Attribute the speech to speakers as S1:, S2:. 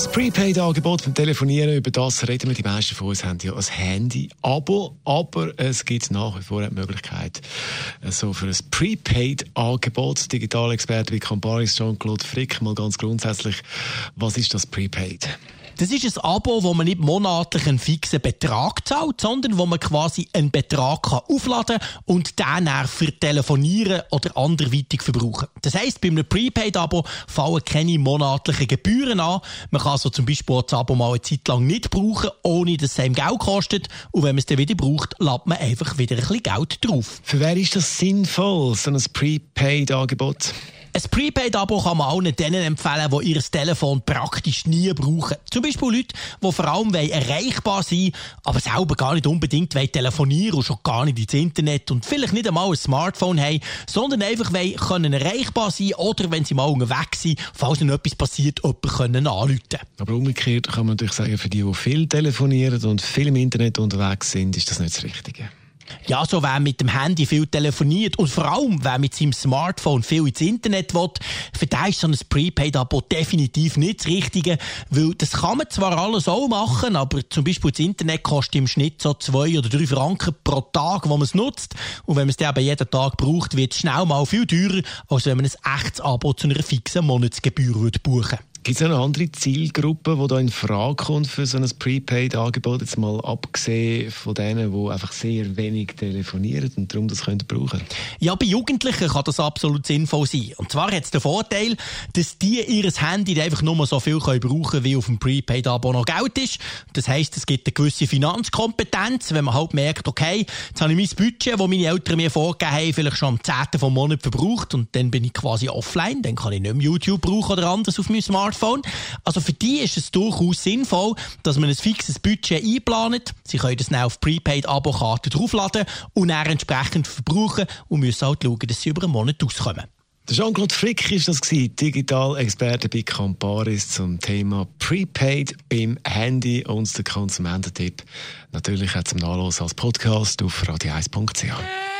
S1: das Prepaid-Angebot beim Telefonieren, über das reden wir. Die meisten von uns haben ja ein Handy-Abo, aber es gibt nach wie vor die Möglichkeit, so für ein Prepaid-Angebot, Digitalexperte wie Camparis Jean-Claude Frick, mal ganz grundsätzlich, was ist das Prepaid?
S2: Das ist ein Abo, wo man nicht monatlich einen fixen Betrag zahlt, sondern wo man quasi einen Betrag kann aufladen und den dann für Telefonieren oder anderweitig verbrauchen. Das heisst, bei einem Prepaid-Abo fallen keine monatlichen Gebühren an. Man kann also zum Beispiel Abo mal eine Zeit lang nicht brauchen, ohne dass es einem Geld kostet. Und wenn man es dann wieder braucht, lädt man einfach wieder ein bisschen Geld drauf.
S1: Für wer ist das sinnvoll, so ein Prepaid-Angebot?
S2: Ein Prepaid-Abo kann man allen denen empfehlen, die ihr Telefon praktisch nie brauchen. Zum Beispiel Leute, die vor allem erreichbar sein aber selber gar nicht unbedingt telefonieren und schon gar nicht ins Internet und vielleicht nicht einmal ein Smartphone haben, sondern einfach können erreichbar sein oder wenn sie mal unterwegs sind, falls ihnen etwas passiert, jemanden können anrufen
S1: Aber umgekehrt kann man natürlich sagen, für die, die viel telefonieren und viel im Internet unterwegs sind, ist das nicht das Richtige.
S2: Ja, so wer mit dem Handy viel telefoniert und vor allem wer mit seinem Smartphone viel ins Internet will, für den ist so ein Prepaid-Abo definitiv nicht das Richtige, weil das kann man zwar alles auch machen, aber zum Beispiel das Internet kostet im Schnitt so zwei oder drei Franken pro Tag, wo man es nutzt und wenn man es dann eben jeden Tag braucht, wird es schnell mal viel teurer, als wenn man ein echtes Abo zu einer fixen Monatsgebühr buchen würde.
S1: Gibt es eine andere Zielgruppe, die da in Frage kommt für so ein Prepaid-Angebot, jetzt mal abgesehen von denen, die einfach sehr wenig telefonieren und darum das können brauchen?
S2: Ja, bei Jugendlichen kann das absolut sinnvoll sein. Und zwar hat es den Vorteil, dass die ihr Handy einfach nur so viel können brauchen wie auf dem Prepaid-Abo noch Geld ist. Das heisst, es gibt eine gewisse Finanzkompetenz, wenn man halt merkt, okay, jetzt habe ich mein Budget, das meine Eltern mir vorgegeben haben, vielleicht schon am 10. vom Monat verbraucht und dann bin ich quasi offline, dann kann ich nicht mehr YouTube brauchen oder anders auf meinem Smartphone. Smartphone. Also für die ist es durchaus sinnvoll, dass man ein fixes Budget einplant. Sie können das dann auf Prepaid-Abo-Karten draufladen und dann entsprechend verbrauchen und müssen halt schauen, dass sie über einen Monat auskommen.
S1: Jean-Claude Frick ist das Digital-Experte bei Camparis zum Thema Prepaid beim Handy und der Konsumententipp. Natürlich auch zum Nachlesen als Podcast auf radio1.ch.